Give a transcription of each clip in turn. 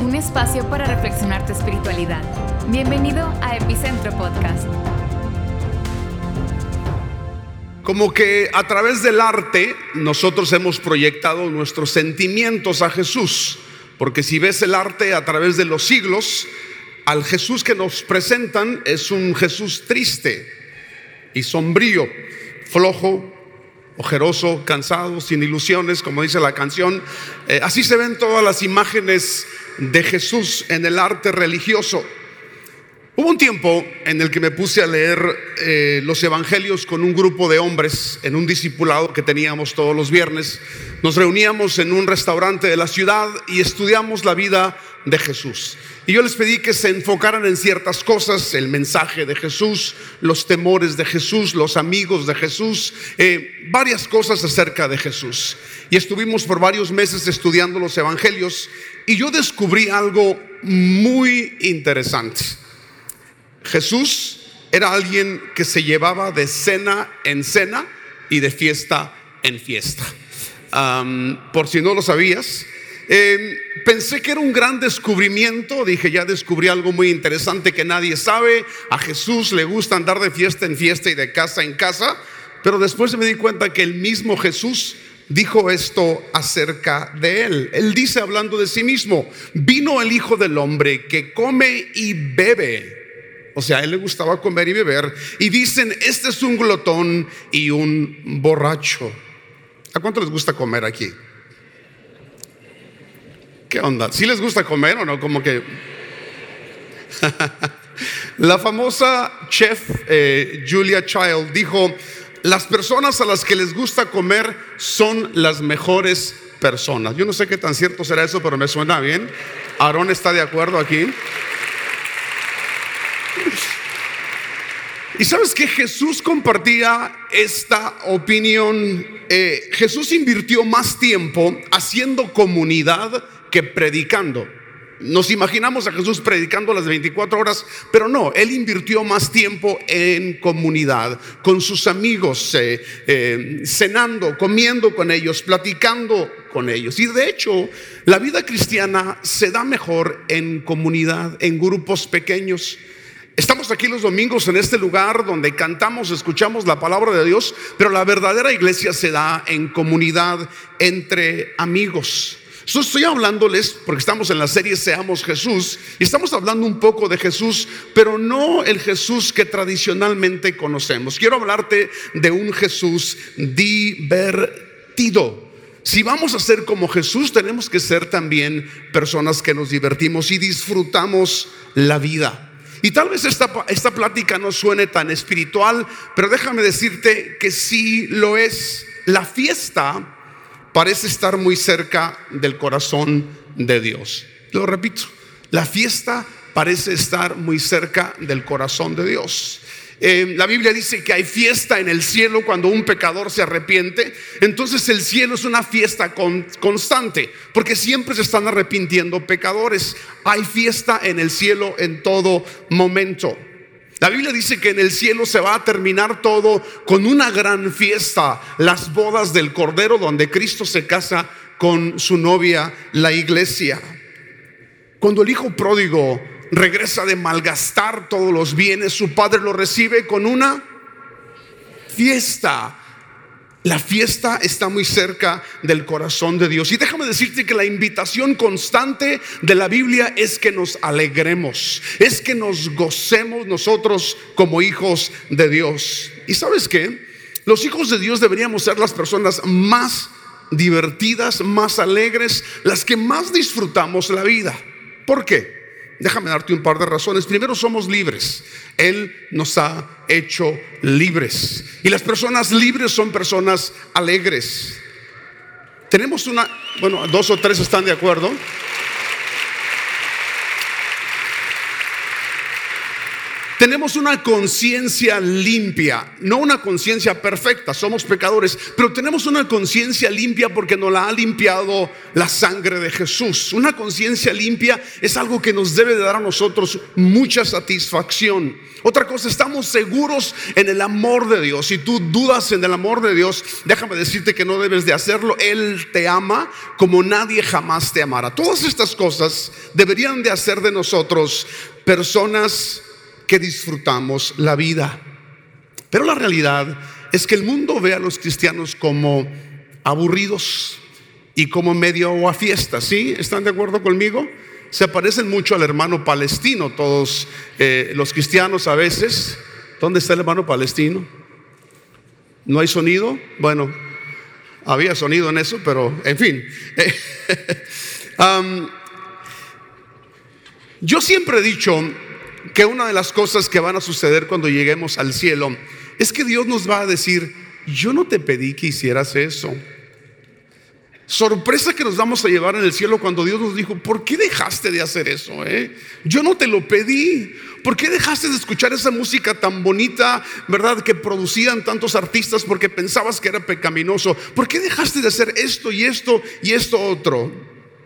un espacio para reflexionar tu espiritualidad. Bienvenido a Epicentro Podcast. Como que a través del arte nosotros hemos proyectado nuestros sentimientos a Jesús, porque si ves el arte a través de los siglos, al Jesús que nos presentan es un Jesús triste y sombrío, flojo, ojeroso, cansado, sin ilusiones, como dice la canción. Eh, así se ven todas las imágenes de Jesús en el arte religioso. Hubo un tiempo en el que me puse a leer eh, los evangelios con un grupo de hombres en un discipulado que teníamos todos los viernes. Nos reuníamos en un restaurante de la ciudad y estudiamos la vida de Jesús. Y yo les pedí que se enfocaran en ciertas cosas, el mensaje de Jesús, los temores de Jesús, los amigos de Jesús, eh, varias cosas acerca de Jesús. Y estuvimos por varios meses estudiando los evangelios y yo descubrí algo muy interesante. Jesús era alguien que se llevaba de cena en cena y de fiesta en fiesta. por si no lo sabías, em, pensé que era un gran descubrimiento. Dije, ya descubrí algo muy interesante que nadie sabe. A Jesús le gusta andar de fiesta en fiesta y de casa en casa. Pero después me di cuenta que el mismo Jesús dijo esto acerca de él. Él dice hablando de sí mismo, vino el Hijo del Hombre que come y bebe o sea, a él le gustaba comer y beber. Y dicen, este es un glotón y un borracho. ¿A cuánto les gusta comer aquí? ¿Qué onda? ¿Sí les gusta comer o no? Como que... La famosa chef eh, Julia Child dijo, las personas a las que les gusta comer son las mejores personas. Yo no sé qué tan cierto será eso, pero me suena bien. Aarón está de acuerdo aquí. Y sabes que Jesús compartía esta opinión. Eh, Jesús invirtió más tiempo haciendo comunidad que predicando. Nos imaginamos a Jesús predicando las 24 horas, pero no, él invirtió más tiempo en comunidad, con sus amigos, eh, eh, cenando, comiendo con ellos, platicando con ellos. Y de hecho, la vida cristiana se da mejor en comunidad, en grupos pequeños. Estamos aquí los domingos en este lugar donde cantamos, escuchamos la palabra de Dios, pero la verdadera iglesia se da en comunidad entre amigos. Estoy hablándoles porque estamos en la serie Seamos Jesús y estamos hablando un poco de Jesús, pero no el Jesús que tradicionalmente conocemos. Quiero hablarte de un Jesús divertido. Si vamos a ser como Jesús, tenemos que ser también personas que nos divertimos y disfrutamos la vida. Y tal vez esta, esta plática no suene tan espiritual, pero déjame decirte que sí lo es. La fiesta parece estar muy cerca del corazón de Dios. Lo repito, la fiesta parece estar muy cerca del corazón de Dios. Eh, la Biblia dice que hay fiesta en el cielo cuando un pecador se arrepiente. Entonces el cielo es una fiesta constante, porque siempre se están arrepintiendo pecadores. Hay fiesta en el cielo en todo momento. La Biblia dice que en el cielo se va a terminar todo con una gran fiesta, las bodas del Cordero, donde Cristo se casa con su novia, la iglesia. Cuando el hijo pródigo regresa de malgastar todos los bienes, su padre lo recibe con una fiesta. La fiesta está muy cerca del corazón de Dios. Y déjame decirte que la invitación constante de la Biblia es que nos alegremos, es que nos gocemos nosotros como hijos de Dios. ¿Y sabes qué? Los hijos de Dios deberíamos ser las personas más divertidas, más alegres, las que más disfrutamos la vida. ¿Por qué? Déjame darte un par de razones. Primero, somos libres. Él nos ha hecho libres. Y las personas libres son personas alegres. Tenemos una, bueno, dos o tres están de acuerdo. Tenemos una conciencia limpia, no una conciencia perfecta, somos pecadores, pero tenemos una conciencia limpia porque nos la ha limpiado la sangre de Jesús. Una conciencia limpia es algo que nos debe de dar a nosotros mucha satisfacción. Otra cosa, estamos seguros en el amor de Dios. Si tú dudas en el amor de Dios, déjame decirte que no debes de hacerlo. Él te ama como nadie jamás te amará. Todas estas cosas deberían de hacer de nosotros personas que disfrutamos la vida. Pero la realidad es que el mundo ve a los cristianos como aburridos y como medio a fiesta. ¿Sí? ¿Están de acuerdo conmigo? Se parecen mucho al hermano palestino, todos eh, los cristianos a veces. ¿Dónde está el hermano palestino? ¿No hay sonido? Bueno, había sonido en eso, pero en fin. yo siempre he dicho que una de las cosas que van a suceder cuando lleguemos al cielo es que Dios nos va a decir, yo no te pedí que hicieras eso. Sorpresa que nos vamos a llevar en el cielo cuando Dios nos dijo, ¿por qué dejaste de hacer eso? Eh? Yo no te lo pedí. ¿Por qué dejaste de escuchar esa música tan bonita, verdad, que producían tantos artistas porque pensabas que era pecaminoso? ¿Por qué dejaste de hacer esto y esto y esto otro?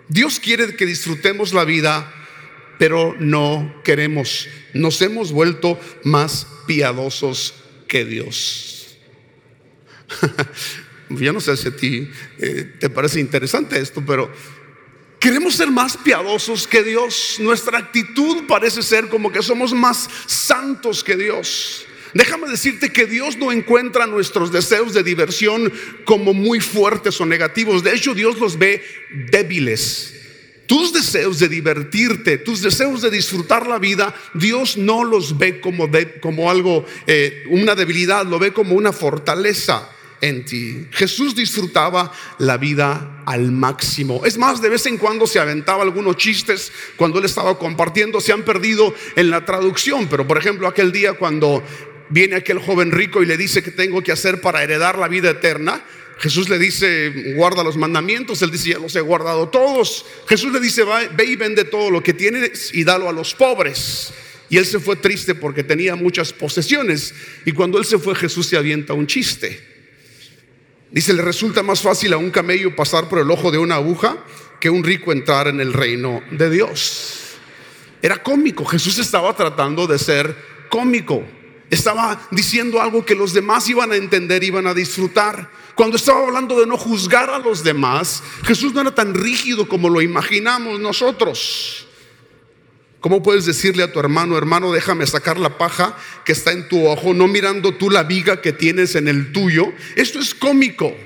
Dios quiere que disfrutemos la vida pero no queremos. Nos hemos vuelto más piadosos que Dios. Yo no sé si a ti eh, te parece interesante esto, pero queremos ser más piadosos que Dios. Nuestra actitud parece ser como que somos más santos que Dios. Déjame decirte que Dios no encuentra nuestros deseos de diversión como muy fuertes o negativos. De hecho, Dios los ve débiles. Tus deseos de divertirte, tus deseos de disfrutar la vida, Dios no los ve como, como algo, eh, una debilidad, lo ve como una fortaleza en ti. Jesús disfrutaba la vida al máximo. Es más, de vez en cuando se aventaba algunos chistes cuando él estaba compartiendo, se han perdido en la traducción, pero por ejemplo aquel día cuando viene aquel joven rico y le dice que tengo que hacer para heredar la vida eterna, Jesús le dice, guarda los mandamientos. Él dice, ya los he guardado todos. Jesús le dice, ve y vende todo lo que tienes y dalo a los pobres. Y él se fue triste porque tenía muchas posesiones. Y cuando él se fue, Jesús se avienta un chiste. Dice, le resulta más fácil a un camello pasar por el ojo de una aguja que un rico entrar en el reino de Dios. Era cómico. Jesús estaba tratando de ser cómico. Estaba diciendo algo que los demás iban a entender, iban a disfrutar. Cuando estaba hablando de no juzgar a los demás, Jesús no era tan rígido como lo imaginamos nosotros. ¿Cómo puedes decirle a tu hermano, hermano, déjame sacar la paja que está en tu ojo, no mirando tú la viga que tienes en el tuyo? Esto es cómico.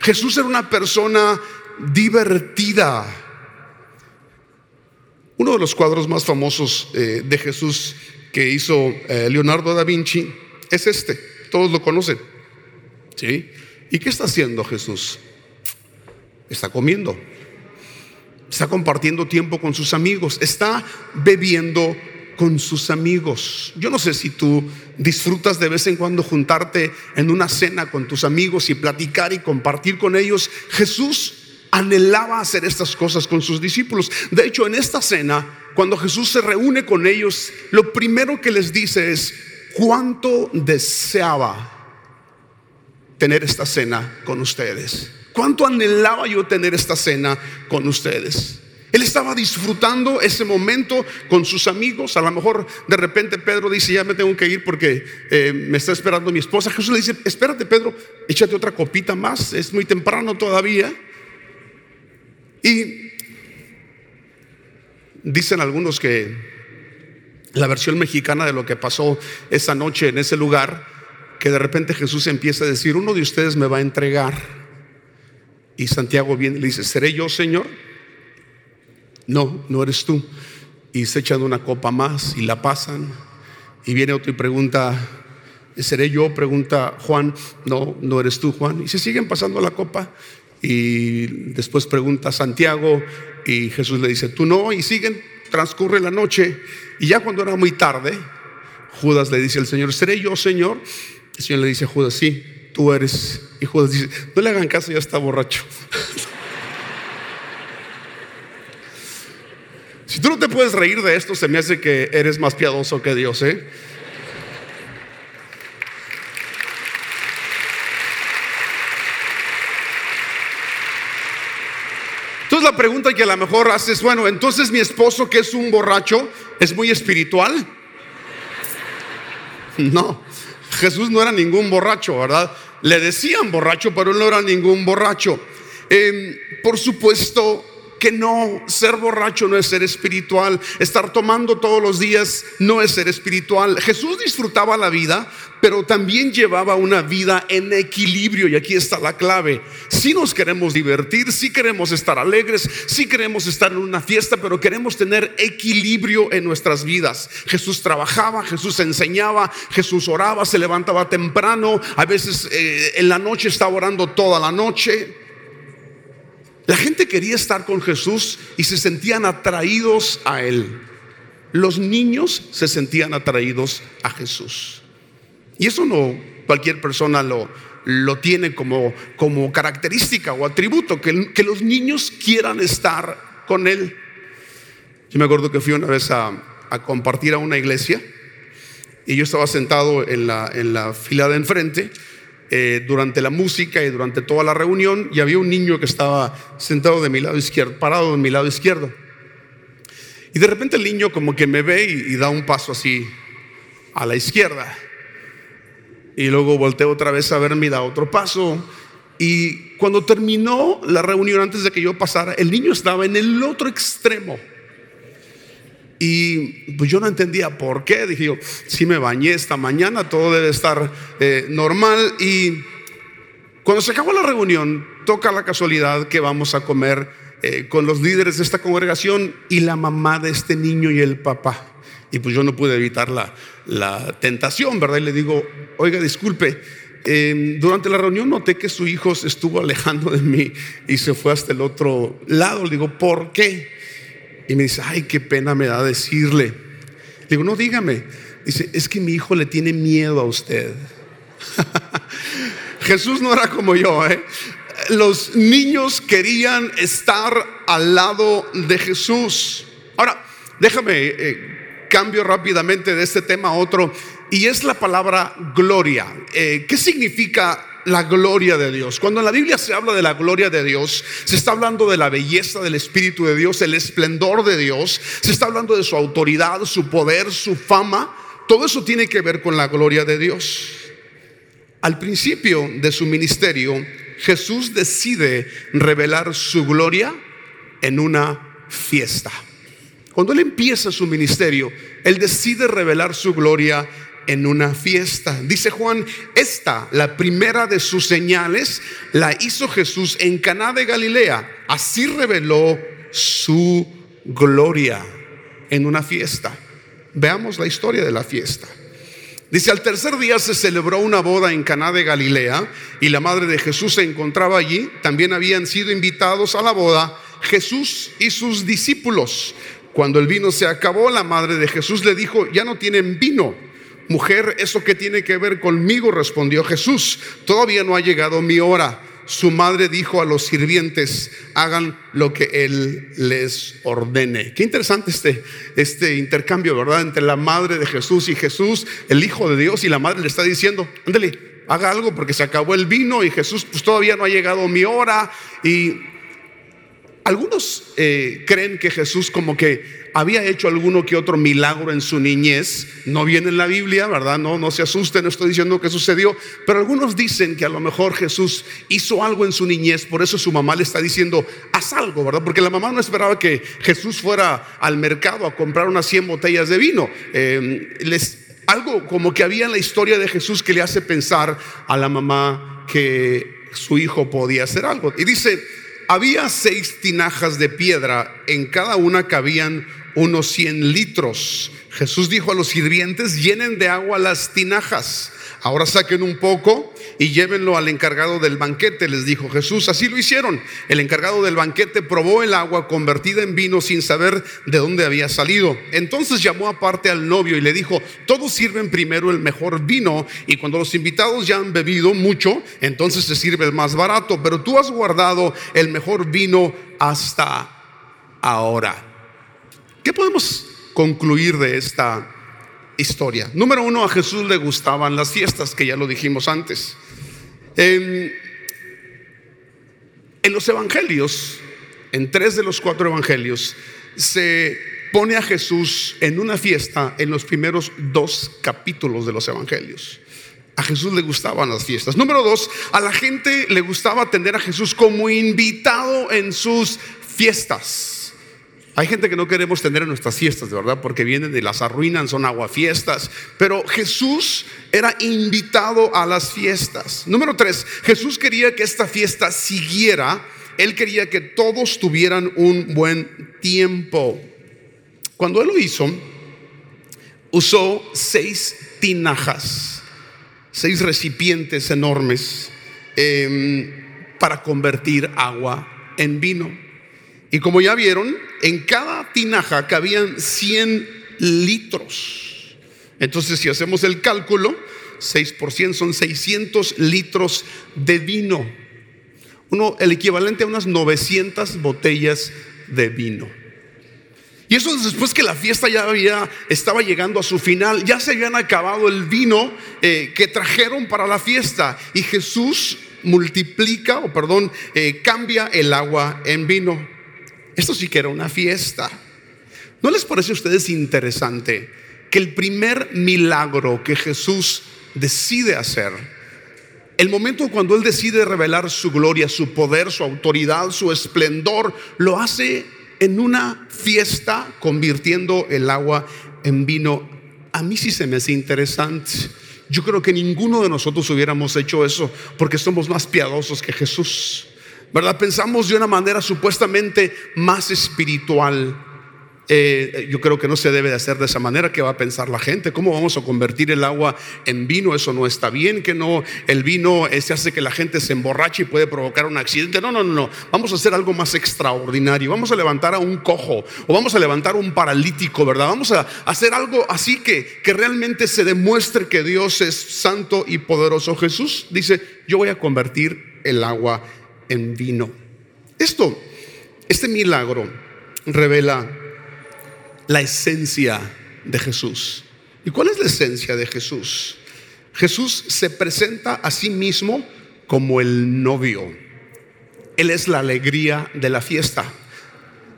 Jesús era una persona divertida. Uno de los cuadros más famosos eh, de Jesús que hizo eh, Leonardo da Vinci es este. Todos lo conocen. ¿Sí? ¿Y qué está haciendo Jesús? Está comiendo. Está compartiendo tiempo con sus amigos. Está bebiendo con sus amigos. Yo no sé si tú disfrutas de vez en cuando juntarte en una cena con tus amigos y platicar y compartir con ellos. Jesús anhelaba hacer estas cosas con sus discípulos. De hecho, en esta cena, cuando Jesús se reúne con ellos, lo primero que les dice es cuánto deseaba tener esta cena con ustedes. ¿Cuánto anhelaba yo tener esta cena con ustedes? Él estaba disfrutando ese momento con sus amigos. A lo mejor de repente Pedro dice, ya me tengo que ir porque eh, me está esperando mi esposa. Jesús le dice, espérate Pedro, échate otra copita más, es muy temprano todavía. Y dicen algunos que la versión mexicana de lo que pasó esa noche en ese lugar que de repente Jesús empieza a decir, uno de ustedes me va a entregar. Y Santiago viene y le dice, ¿seré yo, Señor? No, no eres tú. Y se echan una copa más y la pasan. Y viene otro y pregunta, ¿seré yo? Pregunta Juan, no, no eres tú, Juan. Y se siguen pasando la copa. Y después pregunta Santiago y Jesús le dice, tú no. Y siguen, transcurre la noche. Y ya cuando era muy tarde, Judas le dice al Señor, ¿seré yo, Señor? El Señor le dice a Judas, sí, tú eres. Y Judas dice, no le hagan caso, ya está borracho. si tú no te puedes reír de esto, se me hace que eres más piadoso que Dios, ¿eh? La pregunta que a lo mejor haces, bueno, entonces mi esposo que es un borracho, ¿es muy espiritual? No, Jesús no era ningún borracho, ¿verdad? Le decían borracho, pero él no era ningún borracho. Em, por supuesto, que no, ser borracho no es ser espiritual, estar tomando todos los días no es ser espiritual. Jesús disfrutaba la vida, pero también llevaba una vida en equilibrio y aquí está la clave. Si nos queremos divertir, si queremos estar alegres, si queremos estar en una fiesta, pero queremos tener equilibrio en nuestras vidas. Jesús trabajaba, Jesús enseñaba, Jesús oraba, se levantaba temprano, a veces eh, en la noche estaba orando toda la noche. La gente quería estar con Jesús y se sentían atraídos a Él. Los niños se sentían atraídos a Jesús. Y eso no cualquier persona lo, lo tiene como, como característica o atributo, que, que los niños quieran estar con Él. Yo me acuerdo que fui una vez a, a compartir a una iglesia y yo estaba sentado en la, en la fila de enfrente eh, durante la música y durante toda la reunión y había un niño que estaba sentado de mi lado izquierdo, parado de mi lado izquierdo. Y de repente el niño como que me ve y, da un paso así a la izquierda. Y luego volteo otra vez a verme y da otro paso. Y cuando terminó la reunión, antes de que yo pasara, el niño estaba en el otro extremo. Y pues yo no entendía por qué. Dije yo, si me bañé esta mañana, todo debe estar eh, normal. Y cuando se acabó la reunión, toca la casualidad que vamos a comer eh, con los líderes de esta congregación y la mamá de este niño y el papá. Y pues yo no pude evitar la, la tentación, ¿verdad? Y le digo, oiga, disculpe, em, durante la reunión noté que su hijo se estuvo alejando de mí y se fue hasta el otro lado. Le digo, ¿por qué? Y me dice, ay, qué pena me da decirle. Le digo, no, dígame. Dice, es que mi hijo le tiene miedo a usted. Jesús no era como yo, ¿eh? Los niños querían estar al lado de Jesús. Ahora, déjame, eh, cambio rápidamente de este tema a otro, y es la palabra gloria. Eh, ¿Qué significa la gloria de Dios. Cuando en la Biblia se habla de la gloria de Dios, se está hablando de la belleza del Espíritu de Dios, el esplendor de Dios, se está hablando de su autoridad, su poder, su fama. Todo eso tiene que ver con la gloria de Dios. Al principio de su ministerio, Jesús decide revelar su gloria en una fiesta. Cuando él empieza su ministerio, él decide revelar su gloria en una fiesta. Dice Juan, esta, la primera de sus señales, la hizo Jesús en Caná de Galilea. Así reveló su gloria en una fiesta. Veamos la historia de la fiesta. Dice, al tercer día se celebró una boda en Caná de Galilea y la madre de Jesús se encontraba allí. También habían sido invitados a la boda Jesús y sus discípulos. Cuando el vino se acabó, la madre de Jesús le dijo, ya no tienen vino. Mujer, ¿eso qué tiene que ver conmigo? Respondió Jesús, todavía no ha llegado mi hora. Su madre dijo a los sirvientes, hagan lo que Él les ordene. Qué interesante este, este intercambio, ¿verdad? Entre la madre de Jesús y Jesús, el Hijo de Dios, y la madre le está diciendo, ándale, haga algo porque se acabó el vino y Jesús, pues todavía no ha llegado mi hora. Y algunos eh, creen que Jesús como que había hecho alguno que otro milagro en su niñez. No viene en la Biblia, ¿verdad? No, no se asusten, no estoy diciendo que sucedió. Pero algunos dicen que a lo mejor Jesús hizo algo en su niñez, por eso su mamá le está diciendo, haz algo, ¿verdad? Porque la mamá no esperaba que Jesús fuera al mercado a comprar unas 100 botellas de vino. Em, les, algo como que había en la historia de Jesús que le hace pensar a la mamá que su hijo podía hacer algo. Y dice, había seis tinajas de piedra, en cada una cabían unos 100 litros. Jesús dijo a los sirvientes, llenen de agua las tinajas. Ahora saquen un poco y llévenlo al encargado del banquete, les dijo Jesús. Así lo hicieron. El encargado del banquete probó el agua convertida en vino sin saber de dónde había salido. Entonces llamó aparte al novio y le dijo, todos sirven primero el mejor vino y cuando los invitados ya han bebido mucho, entonces se sirve el más barato, pero tú has guardado el mejor vino hasta ahora. ¿Qué podemos concluir de esta historia? Número uno, a Jesús le gustaban las fiestas, que ya lo dijimos antes. En, los evangelios en tres de los cuatro evangelios, se pone a Jesús en una fiesta en los primeros dos capítulos de los evangelios. A Jesús le gustaban las fiestas. Número dos, a la gente le gustaba tener a Jesús como invitado en sus fiestas. Hay gente que no queremos tener en nuestras fiestas, de verdad, porque vienen de las arruinan, son aguafiestas. Pero Jesús era invitado a las fiestas. Número tres, Jesús quería que esta fiesta siguiera. Él quería que todos tuvieran un buen tiempo. Cuando él lo hizo, usó seis tinajas, seis recipientes enormes em, para convertir agua en vino. Y como ya vieron, en cada tinaja cabían 100 litros. Entonces, si hacemos el cálculo, 6 por 100 son 600 litros de vino. Uno, el equivalente a unas 900 botellas de vino. Y eso después que la fiesta ya había, estaba llegando a su final, ya se habían acabado el vino eh, que trajeron para la fiesta. Y Jesús multiplica, o perdón, eh, cambia el agua en vino. Esto sí que era una fiesta. ¿No les parece a ustedes interesante que el primer milagro que Jesús decide hacer, el momento cuando Él decide revelar su gloria, su poder, su autoridad, su esplendor, lo hace en una fiesta convirtiendo el agua en vino. A mí sí se me hace interesante. Yo creo que ninguno de nosotros hubiéramos hecho eso porque somos más piadosos que Jesús. ¿Verdad? Pensamos de una manera supuestamente más espiritual. Eh, yo creo que no se debe de hacer de esa manera. ¿Qué va a pensar la gente? ¿Cómo vamos a convertir el agua en vino? Eso no está bien. Que no, el vino se hace que la gente se emborrache y puede provocar un accidente. No, no, no, no. Vamos a hacer algo más extraordinario. Vamos a levantar a un cojo o vamos a levantar a un paralítico, ¿verdad? Vamos a hacer algo así que, que realmente se demuestre que Dios es santo y poderoso. Jesús dice: Yo voy a convertir el agua en vino. Esto, este milagro revela la esencia de Jesús. ¿Y cuál es la esencia de Jesús? Jesús se presenta a sí mismo como el novio. Él es la alegría de la fiesta.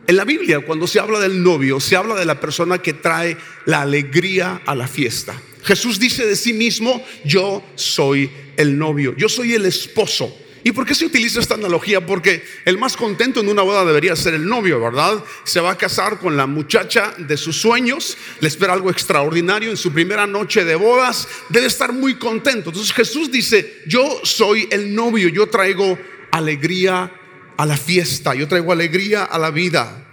En la Biblia, cuando se habla del novio, se habla de la persona que trae la alegría a la fiesta. Jesús dice de sí mismo, yo soy el novio, yo soy el esposo. ¿Y por qué se utiliza esta analogía? Porque el más contento en una boda debería ser el novio, ¿verdad? Se va a casar con la muchacha de sus sueños, le espera algo extraordinario en su primera noche de bodas, debe estar muy contento. Entonces Jesús dice, yo soy el novio, yo traigo alegría a la fiesta, yo traigo alegría a la vida.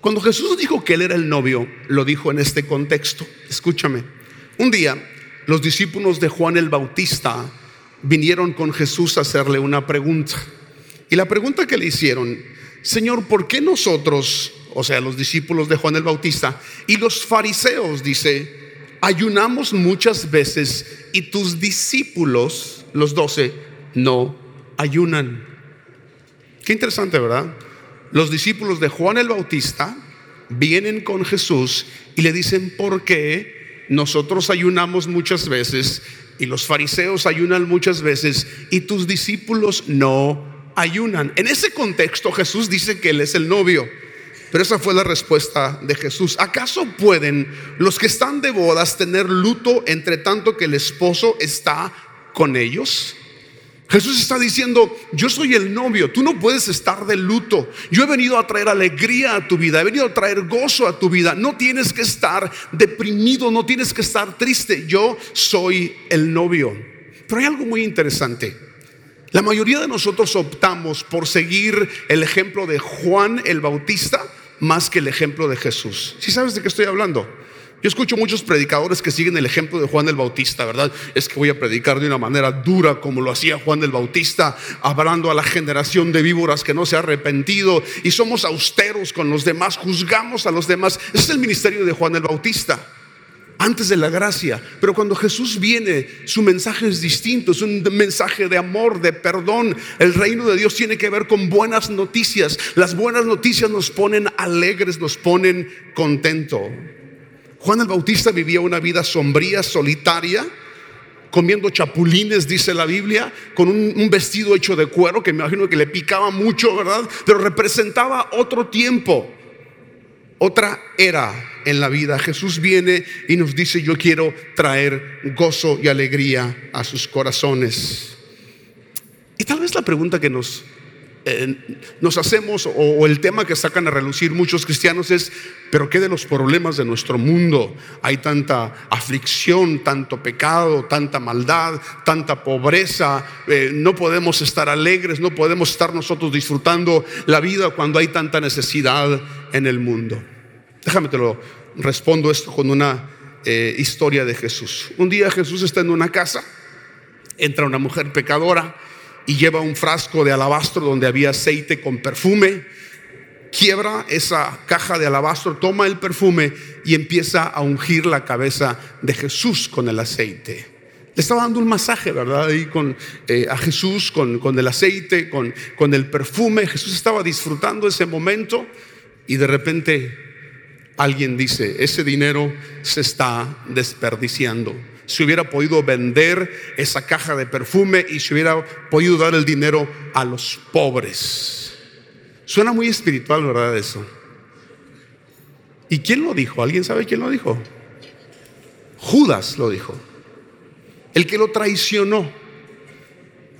Cuando Jesús dijo que él era el novio, lo dijo en este contexto. Escúchame, un día los discípulos de Juan el Bautista, vinieron con Jesús a hacerle una pregunta. Y la pregunta que le hicieron, Señor, ¿por qué nosotros, o sea, los discípulos de Juan el Bautista y los fariseos, dice, ayunamos muchas veces y tus discípulos, los doce, no ayunan? Qué interesante, ¿verdad? Los discípulos de Juan el Bautista vienen con Jesús y le dicen, ¿por qué nosotros ayunamos muchas veces y los fariseos ayunan muchas veces y tus discípulos no ayunan. En ese contexto Jesús dice que Él es el novio. Pero esa fue la respuesta de Jesús. ¿Acaso pueden los que están de bodas tener luto entre tanto que el esposo está con ellos? Jesús está diciendo, yo soy el novio, tú no puedes estar de luto. Yo he venido a traer alegría a tu vida, he venido a traer gozo a tu vida. No tienes que estar deprimido, no tienes que estar triste. Yo soy el novio. Pero hay algo muy interesante. La mayoría de nosotros optamos por seguir el ejemplo de Juan el Bautista más que el ejemplo de Jesús. ¿Sí sabes de qué estoy hablando? Yo escucho muchos predicadores que siguen el ejemplo de Juan el Bautista, ¿verdad? Es que voy a predicar de una manera dura como lo hacía Juan el Bautista, hablando a la generación de víboras que no se ha arrepentido y somos austeros con los demás, juzgamos a los demás. Ese es el ministerio de Juan el Bautista antes de la gracia. Pero cuando Jesús viene, su mensaje es distinto, es un mensaje de amor, de perdón. El reino de Dios tiene que ver con buenas noticias. Las buenas noticias nos ponen alegres, nos ponen contentos. Juan el Bautista vivía una vida sombría, solitaria, comiendo chapulines, dice la Biblia, con un, vestido hecho de cuero que me imagino que le picaba mucho, ¿verdad? Pero representaba otro tiempo, otra era en la vida. Jesús viene y nos dice, yo quiero traer gozo y alegría a sus corazones. Y tal vez la pregunta que nos nos hacemos, o, el tema que sacan a relucir muchos cristianos es, pero ¿qué de los problemas de nuestro mundo? Hay tanta aflicción, tanto pecado, tanta maldad, tanta pobreza, eh, no podemos estar alegres, no podemos estar nosotros disfrutando la vida cuando hay tanta necesidad en el mundo. Déjame te lo respondo esto con una eh, historia de Jesús. Un día Jesús está en una casa, entra una mujer pecadora, y lleva un frasco de alabastro donde había aceite con perfume. Quiebra esa caja de alabastro, toma el perfume y empieza a ungir la cabeza de Jesús con el aceite. Le estaba dando un masaje, ¿verdad? Ahí con, eh, a Jesús con, el aceite, con, con el perfume. Jesús estaba disfrutando ese momento y de repente alguien dice, ese dinero se está desperdiciando si hubiera podido vender esa caja de perfume y si hubiera podido dar el dinero a los pobres. Suena muy espiritual, ¿verdad? Eso. ¿Y quién lo dijo? ¿Alguien sabe quién lo dijo? Judas lo dijo. El que lo traicionó.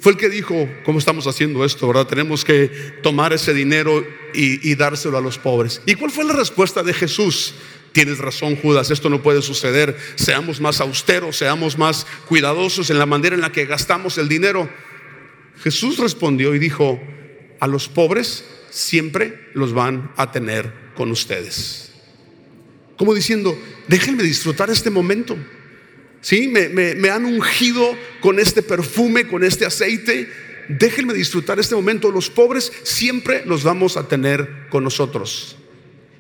Fue el que dijo, ¿cómo estamos haciendo esto? ¿Verdad? Tenemos que tomar ese dinero y, y dárselo a los pobres. ¿Y cuál fue la respuesta de Jesús? Tienes razón, Judas, esto no puede suceder. Seamos más austeros, seamos más cuidadosos en la manera en la que gastamos el dinero. Jesús respondió y dijo, a los pobres siempre los van a tener con ustedes. Como diciendo, déjenme disfrutar este momento. ¿Sí? Me, me han ungido con este perfume, con este aceite. Déjenme disfrutar este momento. Los pobres siempre los vamos a tener con nosotros.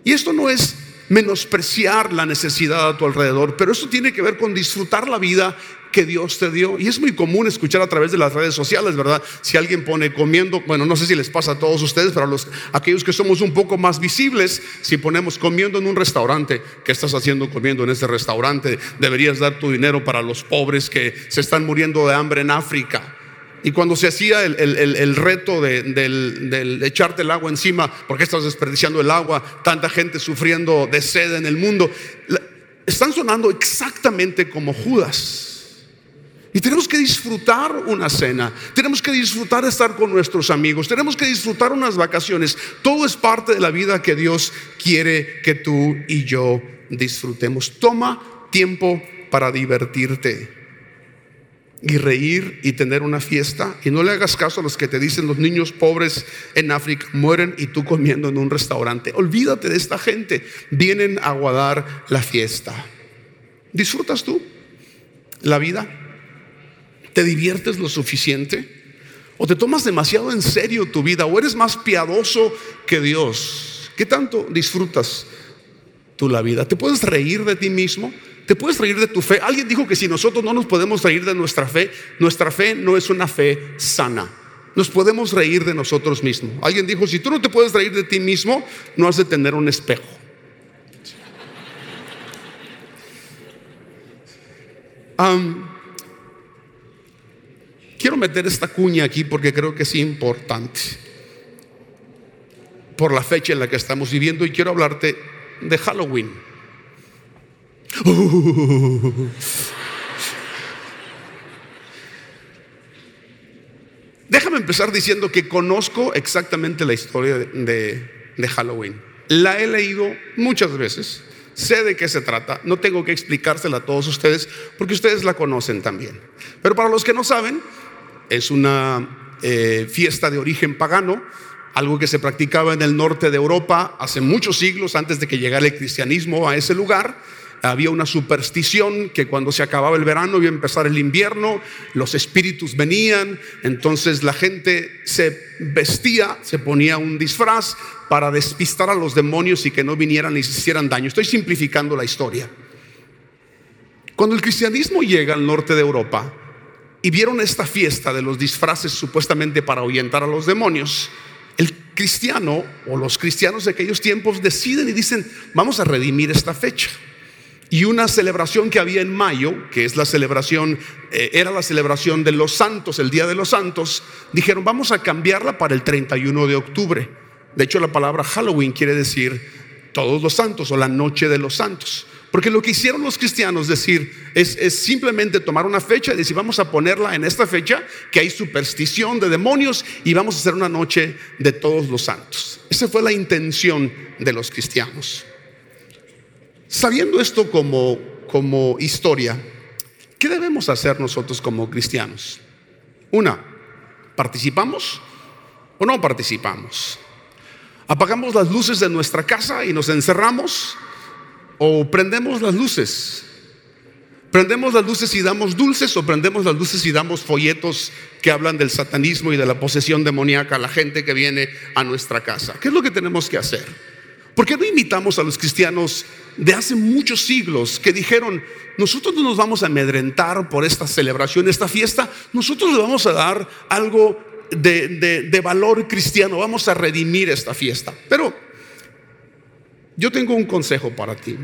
Y esto no es menospreciar la necesidad a tu alrededor, pero eso tiene que ver con disfrutar la vida que Dios te dio. Y es muy común escuchar a través de las redes sociales, ¿verdad? Si alguien pone comiendo, bueno, no sé si les pasa a todos ustedes, pero a los, aquellos que somos un poco más visibles, si ponemos comiendo en un restaurante, ¿qué estás haciendo comiendo en ese restaurante? Deberías dar tu dinero para los pobres que se están muriendo de hambre en África. Y cuando se hacía el, reto de, echarte el agua encima, porque estás desperdiciando el agua, tanta gente sufriendo de sed en el mundo, están sonando exactamente como Judas. Y tenemos que disfrutar una cena, tenemos que disfrutar estar con nuestros amigos, tenemos que disfrutar unas vacaciones. Todo es parte de la vida que Dios quiere que tú y yo disfrutemos. Toma tiempo para divertirte y reír y tener una fiesta. Y no le hagas caso a los que te dicen los niños pobres en África mueren y tú comiendo en un restaurante. Olvídate de esta gente. Vienen a aguardar la fiesta. ¿Disfrutas tú la vida? ¿Te diviertes lo suficiente? ¿O te tomas demasiado en serio tu vida? ¿O eres más piadoso que Dios? ¿Qué tanto disfrutas tú la vida? ¿Te puedes reír de ti mismo? Te puedes reír de tu fe. Alguien dijo que si nosotros no nos podemos reír de nuestra fe, nuestra fe no es una fe sana. Nos podemos reír de nosotros mismos. Alguien dijo, si tú no te puedes reír de ti mismo, no has de tener un espejo. quiero meter esta cuña aquí porque creo que es importante. Por la fecha en la que estamos viviendo y quiero hablarte de Halloween. Déjame empezar diciendo que conozco exactamente la historia de, Halloween. La he leído muchas veces. Sé de qué se trata. No tengo que explicársela a todos ustedes porque ustedes la conocen también. Pero para los que no saben, es una eh, fiesta de origen pagano, algo que se practicaba en el norte de Europa hace muchos siglos antes de que llegara el cristianismo a ese lugar había una superstición que cuando se acababa el verano iba a empezar el invierno, los espíritus venían, entonces la gente se vestía, se ponía un disfraz para despistar a los demonios y que no vinieran y se hicieran daño. Estoy simplificando la historia. Cuando el cristianismo llega al norte de Europa y vieron esta fiesta de los disfraces supuestamente para ahuyentar a los demonios, el cristiano o los cristianos de aquellos tiempos deciden y dicen, vamos a redimir esta fecha. Y una celebración que había en mayo, que es la celebración, eh, era la celebración de los santos, el Día de los Santos, dijeron, vamos a cambiarla para el 31 de octubre. De hecho, la palabra Halloween quiere decir todos los santos o la noche de los santos. Porque lo que hicieron los cristianos decir es, es, simplemente tomar una fecha y decir vamos a ponerla en esta fecha que hay superstición de demonios y vamos a hacer una noche de todos los santos. Esa fue la intención de los cristianos. Sabiendo esto como, como historia, ¿qué debemos hacer nosotros como cristianos? Una, ¿participamos o no participamos? ¿Apagamos las luces de nuestra casa y nos encerramos? ¿O prendemos las luces? ¿Prendemos las luces y damos dulces o prendemos las luces y damos folletos que hablan del satanismo y de la posesión demoníaca a la gente que viene a nuestra casa? ¿Qué es lo que tenemos que hacer? ¿Por qué no invitamos a los cristianos de hace muchos siglos que dijeron, nosotros no nos vamos a amedrentar por esta celebración, esta fiesta, nosotros le vamos a dar algo de, valor cristiano, vamos a redimir esta fiesta? Pero yo tengo un consejo para ti.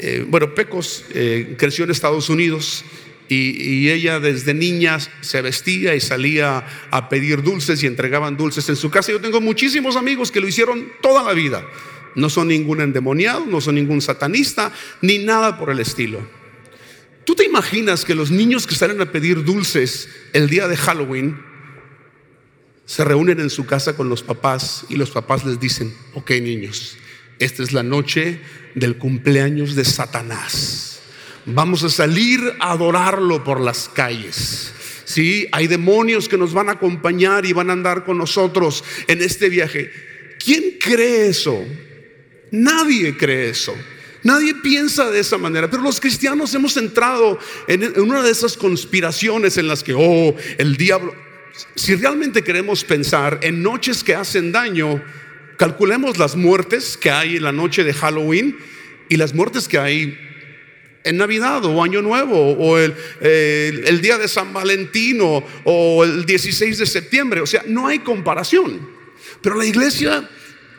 Eh, bueno, Pecos eh, creció en Estados Unidos y, ella desde niña se vestía y salía a pedir dulces y entregaban dulces en su casa. Yo tengo muchísimos amigos que lo hicieron toda la vida. No son ningún endemoniado, no son ningún satanista, ni nada por el estilo. ¿Tú te imaginas que los niños que salen a pedir dulces el día de Halloween se reúnen en su casa con los papás y los papás les dicen, ok niños, esta es la noche del cumpleaños de Satanás? Vamos a salir a adorarlo por las calles. Sí, hay demonios que nos van a acompañar y van a andar con nosotros en este viaje. ¿Quién cree eso? Nadie cree eso. Nadie piensa de esa manera, pero los cristianos hemos entrado en, una de esas conspiraciones en las que, oh, el diablo, si realmente queremos pensar en noches que hacen daño, calculemos las muertes que hay en la noche de Halloween y las muertes que hay en Navidad o Año Nuevo o el, el, día de San Valentino o el 16 de septiembre. O sea, no hay comparación. Pero la iglesia,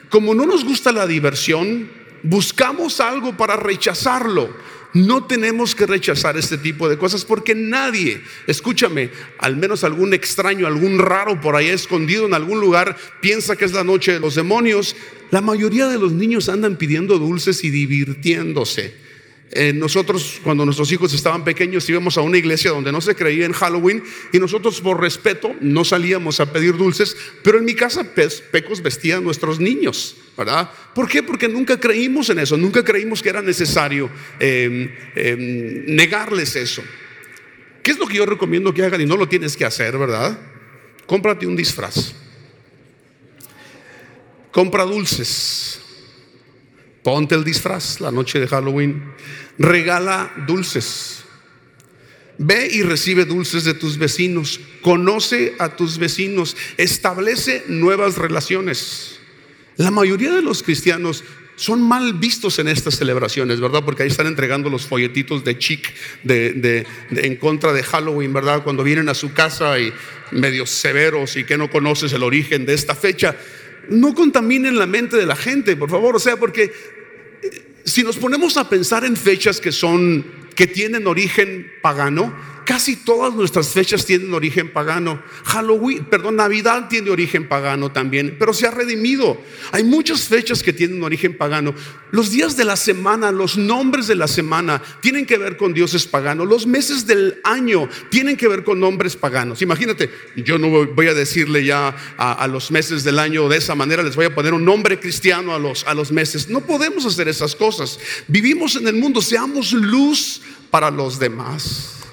como no nos gusta la diversión, buscamos algo para rechazarlo. No tenemos que rechazar este tipo de cosas porque nadie, escúchame, al menos algún extraño, algún raro por ahí escondido en algún lugar, piensa que es la noche de los demonios. La mayoría de los niños andan pidiendo dulces y divirtiéndose. Eh, nosotros cuando nuestros hijos estaban pequeños íbamos a una iglesia donde no se creía en Halloween y nosotros por respeto no salíamos a pedir dulces, pero en mi casa Pecos vestía a nuestros niños, ¿verdad? ¿Por qué? Porque nunca creímos en eso, nunca creímos que era necesario em, em, negarles eso. ¿Qué es lo que yo recomiendo que hagan y no lo tienes que hacer, verdad? Cómprate un disfraz. Compra dulces Ponte el disfraz la noche de Halloween. Regala dulces. Ve y recibe dulces de tus vecinos. Conoce a tus vecinos. Establece nuevas relaciones. La mayoría de los cristianos son mal vistos en estas celebraciones, ¿verdad? Porque ahí están entregando los folletitos de chic de, en contra de Halloween, ¿verdad? Cuando vienen a su casa y medio severos y que no conoces el origen de esta fecha no contaminen la mente de la gente, por favor. O sea, porque si nos ponemos a pensar en fechas que son, que tienen origen pagano, Casi todas nuestras fechas tienen origen pagano. Halloween, perdón, Navidad tiene origen pagano también, pero se ha redimido. Hay muchas fechas que tienen origen pagano. Los días de la semana, los nombres de la semana tienen que ver con dioses paganos. Los meses del año tienen que ver con nombres paganos. Imagínate, yo no voy a decirle ya a, los meses del año de esa manera, les voy a poner un nombre cristiano a los, a los meses. No podemos hacer esas cosas. Vivimos en el mundo, seamos luz para los demás.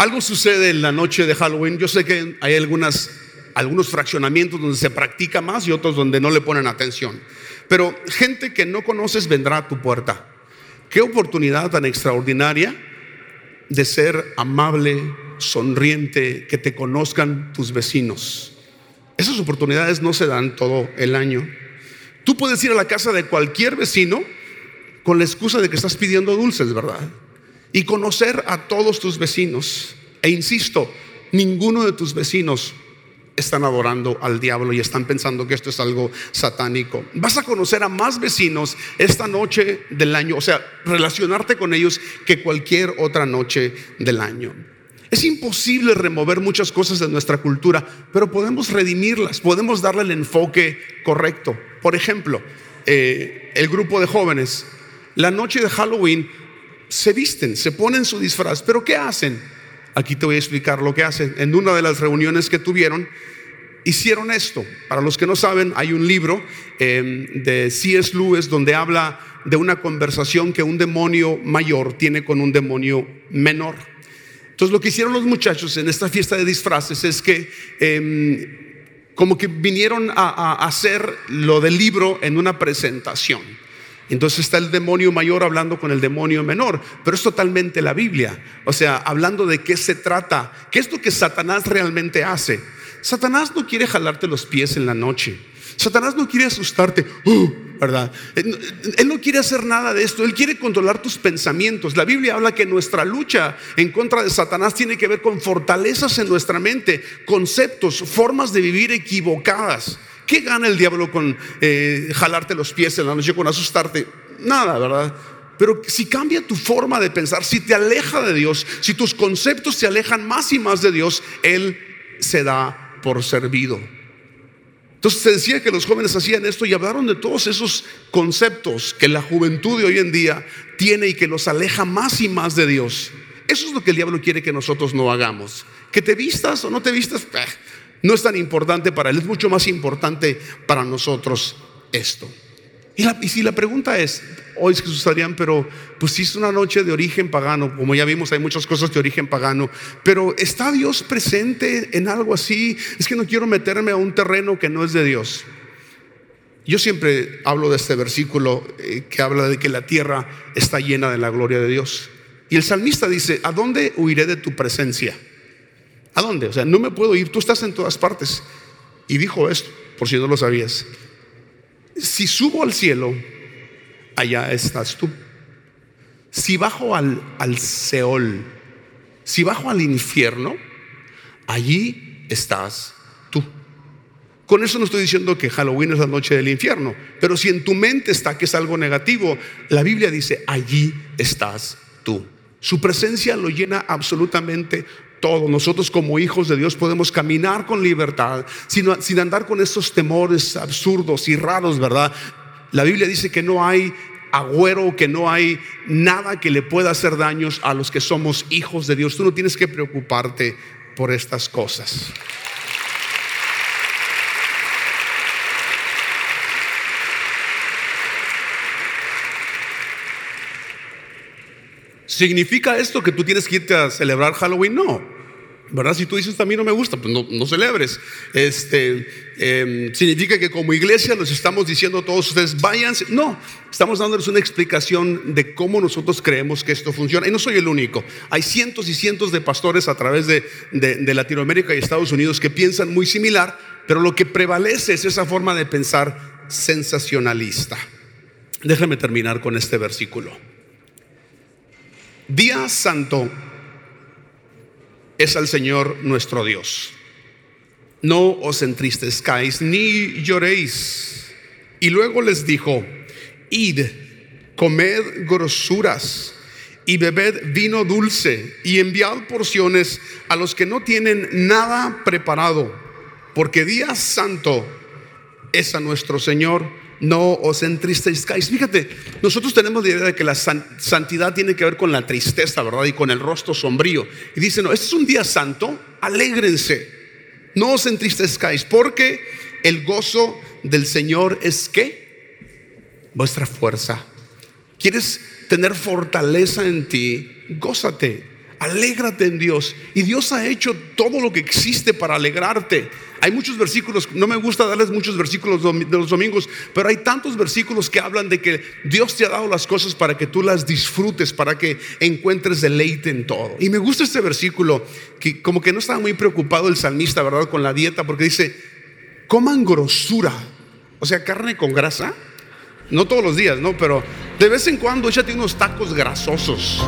Algo sucede en la noche de Halloween. Yo sé que hay algunos fraccionamientos donde se practica más y otros donde no le ponen atención. Pero gente que no conoces vendrá a tu puerta. Qué oportunidad tan extraordinaria de ser amable, sonriente, que te conozcan tus vecinos. Esas oportunidades no se dan todo el año. Tú puedes ir a la casa de cualquier vecino con la excusa de que estás pidiendo dulces, ¿verdad? Y conocer a todos tus vecinos. E insisto, ninguno de tus vecinos están adorando al diablo y están pensando que esto es algo satánico. Vas a conocer a más vecinos esta noche del año, o sea, relacionarte con ellos que cualquier otra noche del año. Es imposible remover muchas cosas de nuestra cultura, pero podemos redimirlas, podemos darle el enfoque correcto. Por ejemplo, eh, el grupo de jóvenes, la noche de Halloween se visten, se ponen su disfraz, pero ¿qué hacen? Aquí te voy a explicar lo que hacen. En una de las reuniones que tuvieron, hicieron esto. Para los que no saben, hay un libro em, de C.S. Lewis donde habla de una conversación que un demonio mayor tiene con un demonio menor. Entonces lo que hicieron los muchachos en esta fiesta de disfraces es que em, como que vinieron a, a hacer lo del libro en una presentación. Entonces está el demonio mayor hablando con el demonio menor, pero es totalmente la Biblia. O sea, hablando de qué se trata, qué es lo que Satanás realmente hace. Satanás no quiere jalarte los pies en la noche. Satanás no quiere asustarte, ¡uh! ¿verdad? Él no quiere hacer nada de esto, Él quiere controlar tus pensamientos. La Biblia habla que nuestra lucha en contra de Satanás tiene que ver con fortalezas en nuestra mente, conceptos, formas de vivir equivocadas. ¿Qué gana el diablo con eh, jalarte los pies en la noche, con asustarte? Nada, ¿verdad? Pero si cambia tu forma de pensar, si te aleja de Dios, si tus conceptos se alejan más y más de Dios, Él se da por servido. Entonces se decía que los jóvenes hacían esto y hablaron de todos esos conceptos que la juventud de hoy en día tiene y que los aleja más y más de Dios. Eso es lo que el diablo quiere que nosotros no hagamos. Que te vistas o no te vistas, eh, no es tan importante para él, es mucho más importante para nosotros esto. Y, si la pregunta es, hoy es Jesús Adrián, pero pues si es una noche de origen pagano, como ya vimos, hay muchas cosas de origen pagano, pero ¿está Dios presente en algo así? Es que no quiero meterme a un terreno que no es de Dios. Yo siempre hablo de este versículo eh, que habla de que la tierra está llena de la gloria de Dios. Y el salmista dice, ¿a dónde huiré de tu presencia? ¿A dónde? O sea, no me puedo ir, tú estás en todas partes. Y dijo esto, por si no lo sabías. Si subo al cielo, allá estás tú. Si bajo al, al Seol, si bajo al infierno, allí estás tú. Con eso no estoy diciendo que Halloween es la noche del infierno, pero si en tu mente está que es algo negativo, la Biblia dice, allí estás tú. Su presencia lo llena absolutamente todo. Nosotros como hijos de Dios podemos caminar con libertad, sin, sin andar con estos temores absurdos y raros, ¿verdad? La Biblia dice que no hay agüero, que no hay nada que le pueda hacer daños a los que somos hijos de Dios. Tú no tienes que preocuparte por estas cosas. ¿Significa esto que tú tienes que irte a celebrar Halloween? No. ¿Verdad? Si tú dices a mí no me gusta, pues no, celebres. Este, em, significa que como iglesia nos estamos diciendo a todos ustedes, váyanse. No, estamos dándoles una explicación de cómo nosotros creemos que esto funciona. Y no soy el único. Hay cientos y cientos de pastores a través de, de Latinoamérica y Estados Unidos que piensan muy similar, pero lo que prevalece es esa forma de pensar sensacionalista. Déjame terminar con este versículo. Día santo es al Señor nuestro Dios. No os entristezcáis ni lloréis. Y luego les dijo, id, comed grosuras y bebed vino dulce y enviad porciones a los que no tienen nada preparado, porque día santo es a nuestro Señor no os entristezcáis. Fíjate, nosotros tenemos la idea de que la santidad tiene que ver con la tristeza, ¿verdad? Y con el rostro sombrío. Y dice, no, este es un día santo, alégrense, no os entristezcáis, porque el gozo del Señor es que vuestra fuerza. ¿Quieres tener fortaleza en ti? Gózate, alégrate en Dios. Y Dios ha hecho todo lo que existe para alegrarte. Hay muchos versículos, no me gusta darles muchos versículos de los domingos, pero hay tantos versículos que hablan de que Dios te ha dado las cosas para que tú las disfrutes, para que encuentres deleite en todo. Y me gusta este versículo, que como que no estaba muy preocupado el salmista, ¿verdad? Con la dieta, porque dice, coman grosura, o sea, carne con grasa. No todos los días, ¿no? Pero de vez en cuando échate unos tacos grasosos.